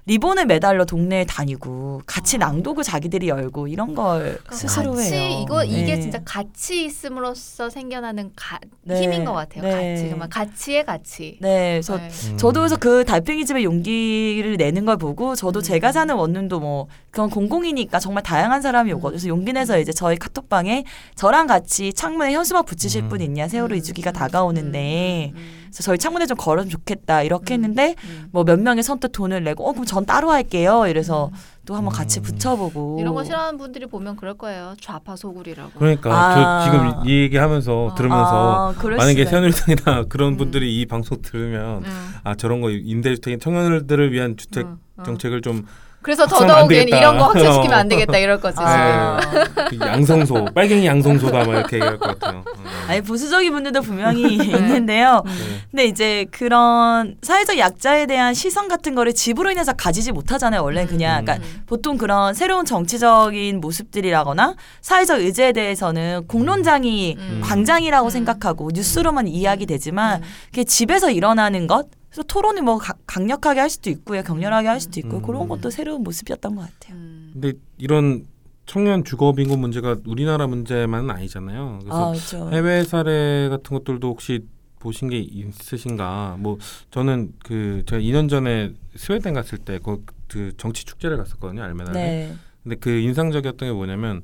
B: 리본을 매달러 동네에 다니고 같이 낭독을 자기들이 열고 이런 걸 스스로
C: 같이
B: 해요.
C: 이거 이게
B: 네.
C: 진짜 가치 있음으로써 생겨나는 가,
B: 네.
C: 힘인 것 같아요.
B: 네.
C: 가치 정말 가치의 가치.
B: 네, 그래서
C: 네.
D: 음.
B: 저도 그래서 그 달팽이 집의 용기를 내는 걸 보고 저도
C: 음.
B: 제가 사는 원룸도 뭐 그건 공공이니까 정말 다양한 사람이 오거든요. 그래서 용기 내서 이제 저희 카톡방에 저랑 같이 창문에 현수막 붙이실
D: 음.
B: 분 있냐 세월호
C: 음.
B: 이주기가 다가오는데
C: 음,
B: 그래서 저희 창문에 좀 걸으면 좋겠다 이렇게
C: 음.
B: 했는데
C: 음.
B: 뭐몇 명이 선뜻 돈을 내고 어 그럼 전 따로 할게요 이래서 또 한번 같이
D: 음.
B: 붙여보고
C: 이런 거 싫어하는 분들이 보면 그럴 거예요. 좌파 소굴이라고.
D: 그러니까
B: 아.
D: 저 지금 이 얘기하면서
C: 아.
D: 들으면서
B: 아,
D: 만약에 새누리당이나 그런
C: 음.
D: 분들이 이 방송 들으면
C: 음,
D: 아 저런 거 임대주택 청년들을 위한 주택
C: 음, 음.
D: 정책을 좀
C: 그래서 더더욱
D: 되겠다.
C: 이런 거 확산시키면 안 *laughs*
D: 어.
C: 되겠다 이럴 거지.
B: 아.
D: 그 양성소 빨갱이 양성소다 막 이렇게 얘기할 것 같아요. 어.
B: 아니 보수적인 분들도 분명히 *laughs* 있는데요.
C: 음.
D: 네.
B: 근데 이제 그런 사회적 약자에 대한 시선 같은 거를 집으로 인해서 가지지 못하잖아요. 원래 는 그냥
D: 음.
B: 그러니까 보통 그런 새로운 정치적인 모습들이라거나 사회적 의제에 대해서는 공론장이
C: 음.
B: 광장이라고
C: 음.
B: 생각하고 뉴스로만 이야기 되지만
C: 음.
B: 그게 집에서 일어나는 것 그래서 토론을 뭐 가- 강력하게 할 수도 있고요, 격렬하게 할 수도 있고
D: 음.
B: 그런 것도 새로운 모습이었던 것 같아요.
C: 음.
D: 근데 이런 청년 주거 빈곤 문제가 우리나라 문제만은 아니잖아요. 그래서
B: 아 그렇죠.
D: 해외 사례 같은 것들도 혹시 보신 게 있으신가? 뭐 저는 그 제가 2년 전에 스웨덴 갔을 때그 정치 축제를 갔었거든요, 알메나에.
B: 네.
D: 근데 그 인상적이었던 게 뭐냐면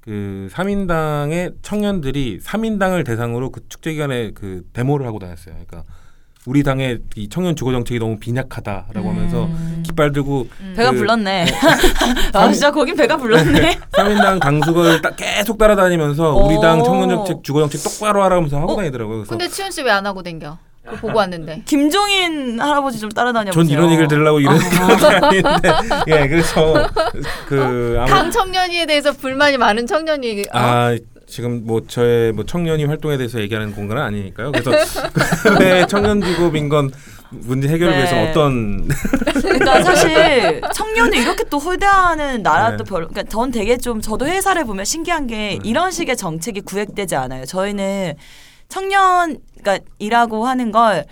D: 그 3인당의 청년들이 3인당을 대상으로 그 축제 기간에 그 데모를 하고 다녔어요. 그러니까 우리 당의 이 청년 주거 정책이 너무 빈약하다라고 하면서
B: 음.
D: 깃발 들고
C: 음.
B: 배가
D: 그-
B: 불렀네. *laughs* 아 진짜 거긴 배가 불렀네.
D: 3인당 당수를 딱 계속 따라다니면서 우리 당
B: 오.
D: 청년 정책 주거 정책 똑바로 하라면서 하고
B: 어?
D: 다니더라고요. 그래서
C: 근데 치훈 씨 왜 안 하고 댕겨? 보고 왔는데. *laughs*
B: 김종인 할아버지 좀 따라다녀 보세요.
D: 전 이런 얘기를 들으려고 이런 게 아닌데 예 그래서 *laughs* 그 아마
C: 당 청년이에 대해서 불만이 많은 청년이 어?
D: 아 지금 뭐 저의 뭐 청년이 활동에 대해서 얘기하는 공간은 아니니까요. 그래서 *laughs* 그 청년 주거 빈곤 문제 해결을
B: 네.
D: 위해서 어떤
B: 그러니까 *laughs* 사실 청년을 이렇게 또 홀대하는 나라도
D: 네.
B: 별로. 그러니까 전 되게 좀 저도 회사를 보면 신기한 게
D: 네.
B: 이런 식의 정책이 구획되지 않아요. 저희는 청년 그러니까 일하고 하는 걸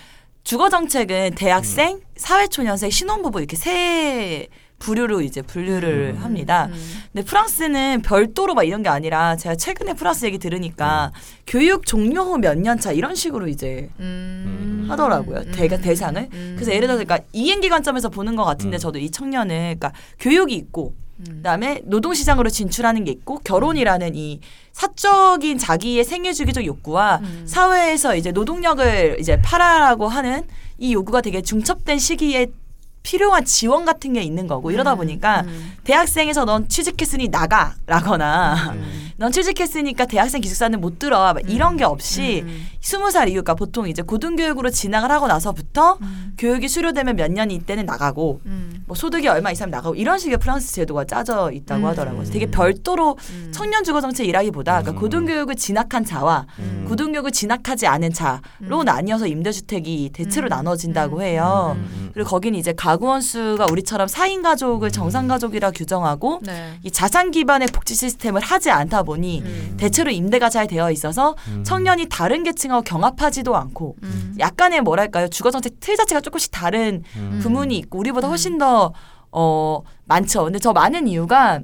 B: 주거 정책은 대학생,
D: 음.
B: 사회초년생, 신혼부부 이렇게 세 부류로 이제 분류를
D: 음.
B: 합니다.
C: 음.
B: 근데 프랑스는 별도로 막 이런 게 아니라 제가 최근에 프랑스 얘기 들으니까 교육 종료 후 몇 년 차 이런 식으로 이제
C: 음.
B: 하더라고요.
C: 음.
B: 대가 대상을.
C: 음.
B: 그래서 예를 들어서 그러니까 이행기 관점에서 보는 것 같은데
D: 음.
B: 저도 이 청년은 그러니까 교육이 있고
C: 음.
B: 그다음에 노동 시장으로 진출하는 게 있고 결혼이라는 이 사적인 자기의 생애 주기적 욕구와
C: 음.
B: 사회에서 이제 노동력을 이제 팔아라고 하는 이 요구가 되게 중첩된 시기에 필요한 지원 같은 게 있는 거고 이러다
C: 음.
B: 보니까
C: 음.
B: 대학생에서 넌 취직했으니 나가라거나
C: 음.
B: 넌 취직했으니까 대학생 기숙사는 못 들어와 막 이런 게 없이
C: 음.
B: 스무 살 이후가 보통 이제 고등교육으로 진학을 하고 나서부터
C: 음.
B: 교육이 수료되면 몇 년 이때는 나가고
C: 음.
B: 뭐 소득이 얼마 이상 나가고 이런 식의 프랑스 제도가 짜져 있다고
C: 음.
B: 하더라고요. 되게 별도로
C: 음.
B: 청년 주거 정책 일하기보다 그러니까
D: 음.
B: 고등교육을 진학한 자와
D: 음.
B: 고등교육을 진학하지 않은 자로
C: 음.
B: 나뉘어서 임대주택이 대체로
C: 음.
B: 나눠진다고
C: 음.
B: 해요.
D: 음.
B: 그리고 거기는 이제 가 구원 수가 우리처럼 4인 가족을 정상 가족이라 규정하고
C: 네.
B: 이 자산 기반의 복지 시스템을 하지 않다 보니
C: 음.
B: 대체로 임대가 잘 되어 있어서
D: 음.
B: 청년이 다른 계층하고 경합하지도 않고
C: 음.
B: 약간의 뭐랄까요 주거 정책 틀 자체가 조금씩 다른
D: 음.
B: 부문이 있고 우리보다 훨씬 더 어, 많죠. 근데 저 많은 이유가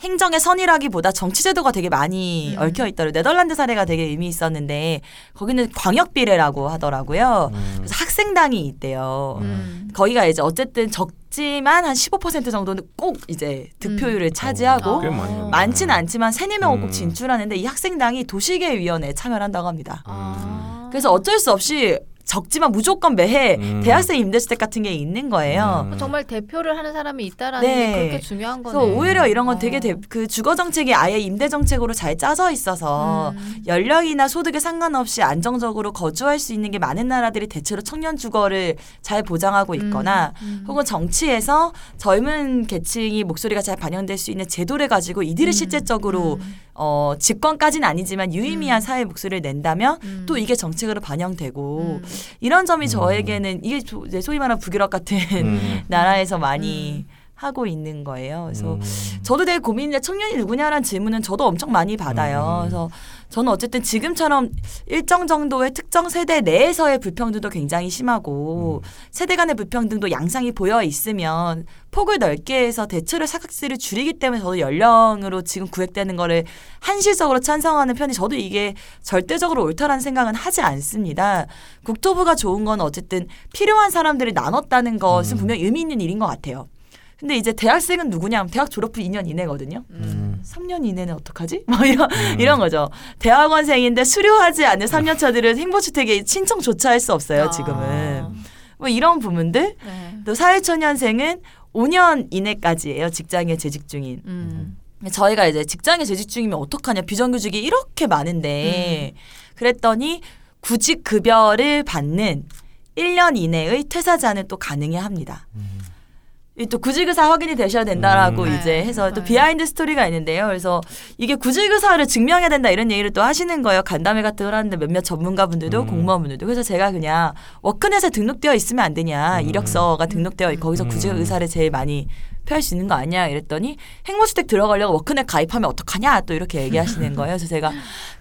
B: 행정의 선이라기보다 정치 제도가 되게 많이
C: 음.
B: 얽혀 있더라고요. 네덜란드 사례가 되게 의미 있었는데 거기는 광역 비례라고 하더라고요.
D: 음.
B: 그래서 학생당이 있대요.
C: 음.
B: 거기가 이제 어쨌든 적지만 한 15% 정도는 꼭 이제 득표율을 차지하고
C: 어.
B: 많지는 않지만 세네 명은 꼭
D: 음.
B: 진출하는데 이 학생당이 도시계획위원회에 참여를 한다고 합니다.
C: 아.
B: 그래서 어쩔 수 없이 적지만 무조건 매해
D: 음.
B: 대학생 임대주택 같은 게 있는 거예요.
D: 음.
C: 정말 대표를 하는 사람이 있다라는
B: 네.
C: 게 그렇게 중요한 거네.
B: 그래서 오히려 이런 건 되게
C: 어.
B: 대- 그 주거 정책이 아예 임대 정책으로 잘 짜져 있어서
C: 음.
B: 연령이나 소득에 상관없이 안정적으로 거주할 수 있는 게 많은 나라들이 대체로 청년 주거를 잘 보장하고 있거나
C: 음.
B: 혹은 정치에서 젊은 계층이 목소리가 잘 반영될 수 있는 제도를 가지고 이들이
C: 음.
B: 실질적으로
C: 음.
B: 어, 집권까지는 아니지만 유의미한
C: 음.
B: 사회 목소리를 낸다면
C: 음.
B: 또 이게 정책으로 반영되고
C: 음.
B: 이런 점이
D: 음.
B: 저에게는 이게 소위 말하는 북유럽 같은
D: 음. *laughs*
B: 나라에서 많이 하고 있는 거예요. 그래서
D: 음.
B: 저도 되게 고민인데 청년이 누구냐라는 질문은 저도 엄청 많이 받아요.
D: 음.
B: 그래서 저는 어쨌든 지금처럼 일정 정도의 특정 세대 내에서의 불평등도 굉장히 심하고
D: 음.
B: 세대 간의 불평등도 양상이 보여 있으면 폭을 넓게 해서 대체로 사각지를 줄이기 때문에 저도 연령으로 지금 구획되는 거를 한시적으로 찬성하는 편이 저도 이게 절대적으로 옳다라는 생각은 하지 않습니다. 국토부가 좋은 건 어쨌든 필요한 사람들을 나눴다는 것은
D: 음.
B: 분명히 의미 있는 일인 것 같아요. 근데 이제 대학생은 누구냐? 하면 대학 졸업 후 2년 이내거든요.
D: 음.
B: 3년 이내는 어떡하지? *laughs* 뭐 이런 이런 거죠. 대학원생인데 수료하지 않은 3년차들은 행보주택에 신청조차 할 수 없어요.
C: 아.
B: 지금은 뭐 이런 부분들.
C: 네.
B: 또 사회초년생은 5년 이내까지예요. 직장에 재직 중인.
C: 음.
B: 저희가 이제 직장에 재직 중이면 어떡하냐 비정규직이 이렇게 많은데 그랬더니 구직 급여를 받는 1년 이내의 퇴사자는 또 가능해 합니다. 이 또 구직의사 확인이 되셔야 된다라고
D: 음.
B: 이제
C: 네.
B: 해서 또
C: 네.
B: behind story가 있는데요. 그래서 이게 구직의사를 증명해야 된다 이런 얘기를 또 하시는 거예요. 간담회 같은 걸 하는데 몇몇 전문가분들도
D: 음.
B: 공무원분들도 그래서 제가 그냥 워크넷에 등록되어 있으면 안 되냐
D: 음.
B: 이력서가 등록되어 있- 거기서
D: 음.
B: 구직의사를 제일 많이 표할 수 있는 거 아니야 이랬더니 행보주택 들어가려고 워크넷 가입하면 어떡하냐 또 이렇게 얘기하시는 거예요. 그래서 제가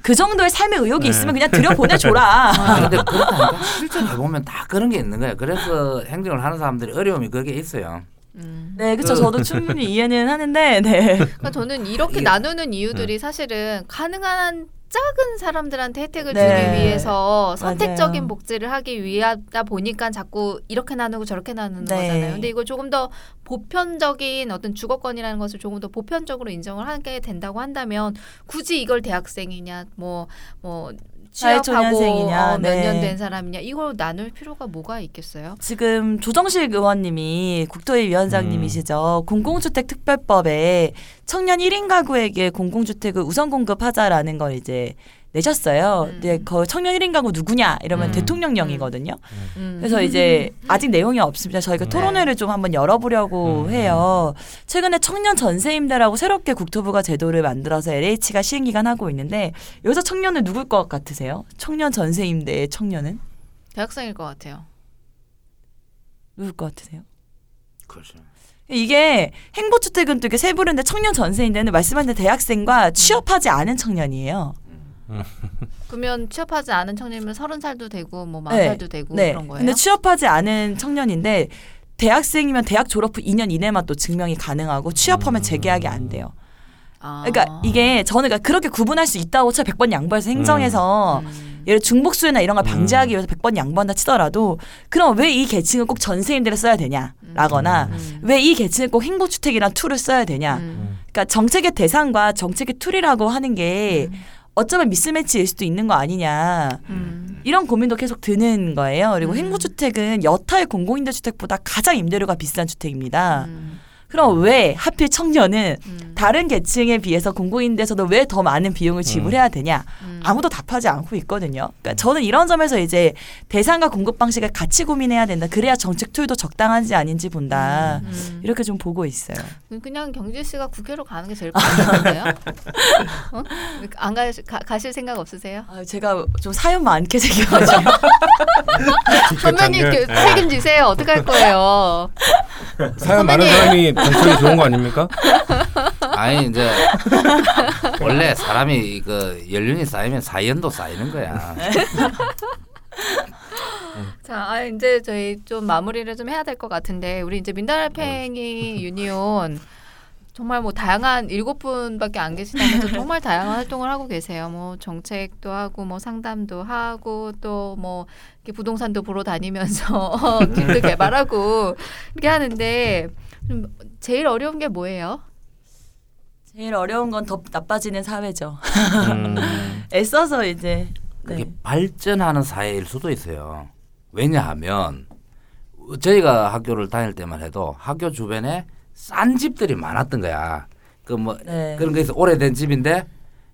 B: 그 정도의 삶의 의욕이
D: 네.
B: 있으면 그냥 들여보내줘라. *laughs*
A: 아, 근데 그렇다니까 실제 해보면 다 그런 게 있는 거예요. 그래서 행정을 하는 사람들이 어려움이 그게 있어요.
C: 음.
B: 네, 그렇죠. 저도 충분히 *laughs* 이해는 하는데, 네.
C: 그러니까 저는 이렇게
A: 이게-
C: 나누는 이유들이 사실은 가능한 작은 사람들한테 혜택을
B: 네.
C: 주기 위해서 선택적인
B: 맞아요.
C: 복지를 하기 위하다 보니까 자꾸 이렇게 나누고 저렇게 나누는
B: 네.
C: 거잖아요. 근데 이거 조금 더 보편적인 어떤 주거권이라는 것을 조금 더 보편적으로 인정을 하게 된다고 한다면 굳이 이걸 대학생이냐 뭐뭐 취업하고 어, 몇
B: 네.
C: 년된 사람이냐 이걸 나눌 필요가 뭐가 있겠어요?
B: 지금 조정식 의원님이 국토위 위원장님이시죠. 공공주택 특별법에 청년 1인 가구에게 공공주택을 우선 공급하자라는 걸 이제 내셨어요.
C: 음.
B: 근데 그 청년 1인 가구 누구냐 이러면
D: 음.
B: 대통령령이거든요.
C: 음.
B: 그래서 이제 아직 내용이 없습니다. 저희가
D: 음.
B: 토론회를 좀 한번 열어보려고
D: 음.
B: 해요. 최근에 청년 전세임대라고 새롭게 국토부가 제도를 만들어서 LH가 시행기간 하고 있는데 여기서 청년은 누굴 것 같으세요? 청년 전세임대의 청년은
C: 대학생일 것 같아요.
B: 누굴 것 같으세요?
A: 그렇죠.
B: 이게 행보주택은 또 이렇게 세부른데 청년 전세인데는 말씀하신 대학생과 취업하지 않은 청년이에요. *laughs*
C: 그러면 취업하지 않은 청년이면 서른 살도 되고 뭐 마흔
B: 네.
C: 살도 되고
B: 네.
C: 그런 거예요.
B: 근데 취업하지 않은 청년인데 대학생이면 대학 졸업 후 2년 이내만 또 증명이 가능하고 취업하면 재계약이 안 돼요.
C: 아.
B: 그러니까 이게 저는 그러니까 그렇게 구분할 수 있다고 쳐 100번 양보해서 행정에서
C: 음.
B: 예를 들어 중복수혜나 이런 걸
D: 음.
B: 방지하기 위해서 100번 양보한다 치더라도 그럼 왜 이 계층을 꼭 전세임대를 써야 되냐라거나
C: 음.
B: 왜이 계층을 꼭 행복주택이란 tool을 써야 되냐.
C: 음.
B: 그러니까 정책의 대상과 정책의 tool이라고 하는 게 어쩌면 미스매치일 수도 있는 거 아니냐.
C: 음.
B: 이런 고민도 계속 드는 거예요. 그리고
C: 음.
B: 행보주택은 여타의 공공임대주택보다 가장 임대료가 비싼 주택입니다.
C: 음.
B: 그럼 왜 하필 청년은
C: 음.
B: 다른 계층에 비해서 공공임대에서도 왜 더 많은 비용을 지불해야 되냐?
C: 음.
B: 아무도 답하지 않고 있거든요. 그러니까 저는 이런 점에서 이제 대상과 공급 방식을 같이 고민해야 된다. 그래야 정책 툴도 적당한지 아닌지 본다.
C: 음.
B: 이렇게 좀 보고 있어요.
C: 그냥 경질 씨가 국회로 가는 게 제일 빠른데요? *laughs* 어? 안 가, 가, 가실 생각 없으세요?
B: 아, 제가 좀 사연 많게 생겨가지고
C: 선배님
D: 네.
C: 그 책임지세요. 어떻게 할 거예요?
D: 사연 많은
C: 선배님.
D: 사람이 정책이 좋은 거 아닙니까?
A: 아니 이제 원래 사람이 그 연륜이 쌓이면 사연도 쌓이는 거야.
C: 자, 아, 이제 저희 좀 마무리를 좀 해야 될 것 같은데 우리 이제 민달팽이 유니온 정말 뭐 다양한 일곱 분밖에 안 계시다면서 정말 다양한 활동을 하고 계세요. 뭐 정책도 하고 뭐 상담도 하고 또 뭐 부동산도 보러 다니면서 *laughs* 집도 개발하고 이렇게 하는데 좀 제일 어려운 게 뭐예요?
B: 제일 어려운 건 더 나빠지는 사회죠.
D: 음. *laughs*
B: 애써서 이제
A: 그게
B: 네.
A: 발전하는 사회일 수도 있어요. 왜냐하면 저희가 학교를 다닐 때만 해도 학교 주변에 싼 집들이 많았던 거야. 그뭐
B: 네.
A: 그런 거에서 오래된 집인데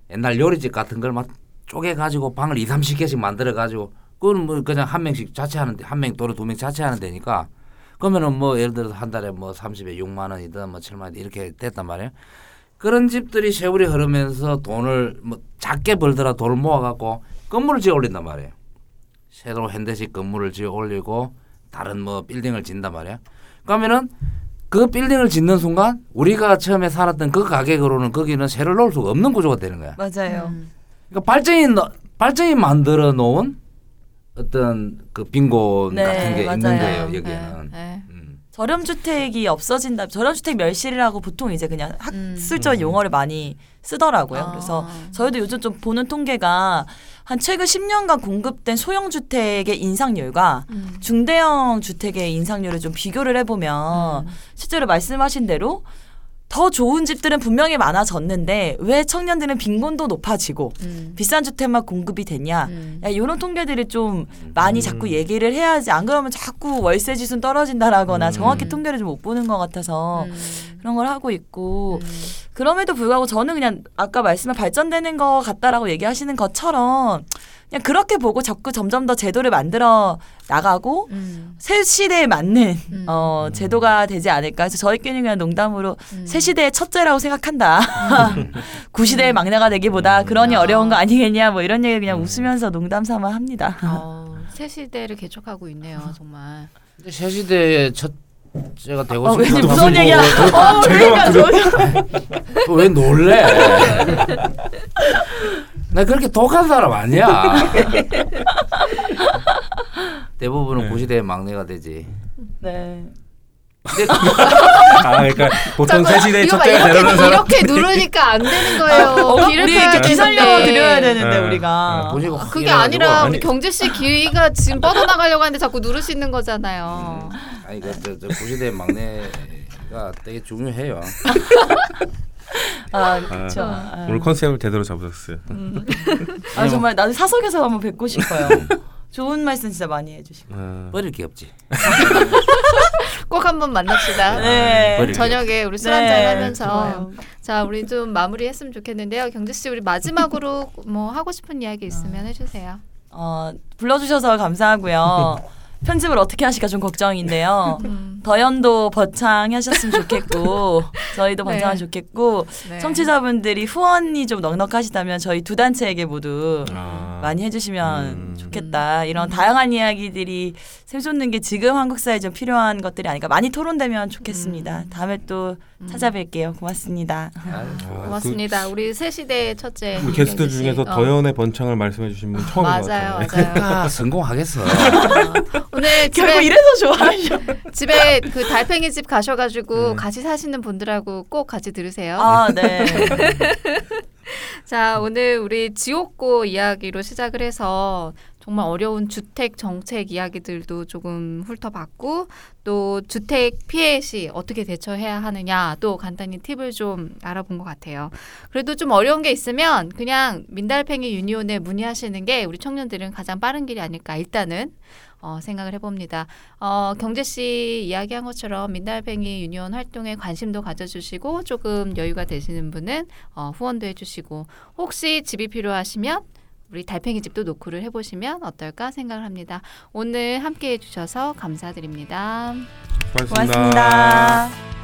A: 옛날 요리집 같은 걸 막 쪼개 가지고 방을 2, 30개씩 만들어 가지고 그건 뭐 그냥 한 명씩 자취하는 데 한 명 또는 두 명 자취하는 데니까 그러면은 뭐 예를 들어서 한 달에 뭐 30에 6만 원이든 뭐 7만 원 이렇게 됐단 말이에요. 그런 집들이 세월이 흐르면서 돈을 뭐 작게 벌더라 돈을 모아 갖고 건물을 지어 올린단 말이에요. 새로 현대식 건물을 지어 올리고 다른 뭐 빌딩을 짓단 말이에요. 그러면은 그 빌딩을 짓는 순간 우리가 처음에 살았던 그 가격으로는 거기는 새를 넣을 수가 없는 구조가 되는 거야.
B: 맞아요.
C: 음.
A: 그러니까 발전이 너- 발전이 만들어 놓은 어떤 그 빈곤
B: 네,
A: 같은 게 있는
B: 맞아요.
A: 거예요
C: 네,
A: 여기에는.
C: 네.
A: 음.
B: 저렴 주택이 없어진다. 저렴 주택 멸실이라고 보통 이제 그냥 학술적
D: 음.
B: 용어를 많이 쓰더라고요.
C: 아.
B: 그래서 저희도 요즘 좀 보는 통계가 한 최근 10년간 공급된 소형 주택의 인상률과
C: 음.
B: 중대형 주택의 인상률을 좀 비교를 해보면 실제로 말씀하신 대로 더 좋은 집들은 분명히 많아졌는데 왜 청년들은 빈곤도 높아지고
C: 음.
B: 비싼 주택만 공급이 됐냐
C: 음.
B: 야, 이런 통계들이 좀 많이
D: 음.
B: 자꾸 얘기를 해야지 안 그러면 자꾸 월세 지수는 떨어진다라거나
D: 음.
B: 정확히 통계를 좀 못 보는 것 같아서
C: 음.
B: 그런 걸 하고 있고
C: 음.
B: 그럼에도 불구하고 저는 그냥 아까 말씀한 발전되는 것 같다라고 얘기하시는 것처럼 그냥 그렇게 보고 자꾸 점점 더 제도를 만들어 나가고
C: 음.
B: 새 시대에 맞는
C: 음.
B: 어, 제도가 되지 않을까. 그래서 저희끼리는 그냥 농담으로
C: 음.
B: 새 시대의 첫째라고 생각한다. *laughs* *laughs* 구시대의 막내가 되기보다 그러니
C: 아.
B: 어려운 거 아니겠냐. 뭐 이런 얘기 그냥
D: 음.
B: 웃으면서 농담 삼아 합니다.
C: 어, 새 시대를 개척하고 있네요, 정말.
A: 새 시대의 첫 째가 되고
B: 어,
A: 싶은
B: 왠지
A: 거
B: 무서운 얘기야. 어, 그러니까 저 *laughs*
A: 왜 놀래? 나 그렇게 독한 사람 아니야. *laughs* 대부분은
D: 네.
A: 구시대의 막내가 되지.
B: 네. *laughs*
D: 아 그러니까 보통
C: 봐,
D: 첫째가
C: 이렇게,
D: 되려는 사람
C: 이렇게 누르니까 안 되는 거예요. *laughs*
B: 어, 우리 이렇게 귀 살려
C: 되는데.
B: 드려야 되는데
D: 네.
B: 우리가.
A: 보시고
C: 아, 그게 아니라
D: 아니-
C: 우리 경재 씨 귀가 지금 뻗어나가려고 하는데 자꾸 누르시는 거잖아요.
A: 아니 그저 저 구시대의 막내가 되게 중요해요.
B: 아, 그렇죠.
D: 아, 오늘 컨셉을 제대로 잡으셨어요.
B: 아, 정말 나는 사석에서 한번 뵙고 싶어요. *laughs* 좋은 말씀 진짜 많이 해주시고.
D: 아,
A: 버릴 게 없지. *laughs*
C: 꼭 한번 만납시다.
B: 네.
A: 게
C: 저녁에 우리 술
B: 네,
C: 한잔 하면서
B: 좋아요.
C: 자 우리 좀 마무리했으면 좋겠는데요. 경재 씨 우리 마지막으로 *laughs* 뭐 하고 싶은 이야기 있으면 해주세요.
B: 어, 불러주셔서 감사하고요. *laughs* 편집을 어떻게 하실까 좀 걱정인데요.
C: 음,
B: 더연도 번창하셨으면 좋겠고 저희도
C: 네.
B: 번창하면 좋겠고
C: 네.
B: 청취자분들이 후원이 좀 넉넉하시다면 저희 두 단체에게 모두
D: 아.
B: 많이 해주시면
D: 음.
B: 좋겠다. 이런 다양한 이야기들이 샘솟는 게 지금 한국 사회에 좀 필요한 것들이 아닐까 많이 토론되면 좋겠습니다. 다음에 또 찾아뵐게요. 고맙습니다.
A: 아유,
D: 아,
C: 고맙습니다. 우리 새 시대의 첫째
D: 그 우리 게스트. 중에서
C: 어.
D: 더연의 번창을 말씀해 주신 분 처음인 것
C: 맞아요,
D: 같아요.
C: 맞아요.
A: 아, 성공하겠어.
C: 오늘 *laughs*
B: 결국
C: 집에
B: 이래서 좋아하셔. *laughs*
C: 집에 그 달팽이 집 가셔가지고
D: 음.
C: 같이 사시는 분들하고 꼭 같이 들으세요.
B: 아, 네. *laughs*
C: 자, 오늘 우리 지옥고 이야기로 시작을 해서 정말 어려운 주택 정책 이야기들도 조금 훑어봤고 또 주택 피해 시 어떻게 대처해야 하느냐 또 간단히 팁을 좀 알아본 것 같아요. 그래도 좀 어려운 게 있으면 그냥 민달팽이 유니온에 문의하시는 게 우리 청년들은 가장 빠른 길이 아닐까 일단은 어, 생각을 해봅니다. 어, 경재 씨 이야기한 것처럼 민달팽이 유니온 활동에 관심도 가져주시고 조금 여유가 되시는 분은 어, 후원도 해주시고 혹시 집이 필요하시면 우리 달팽이 집도 노크를 해보시면 어떨까 생각을 합니다. 오늘 함께 해주셔서 감사드립니다.
D: 고맙습니다.
B: 고맙습니다.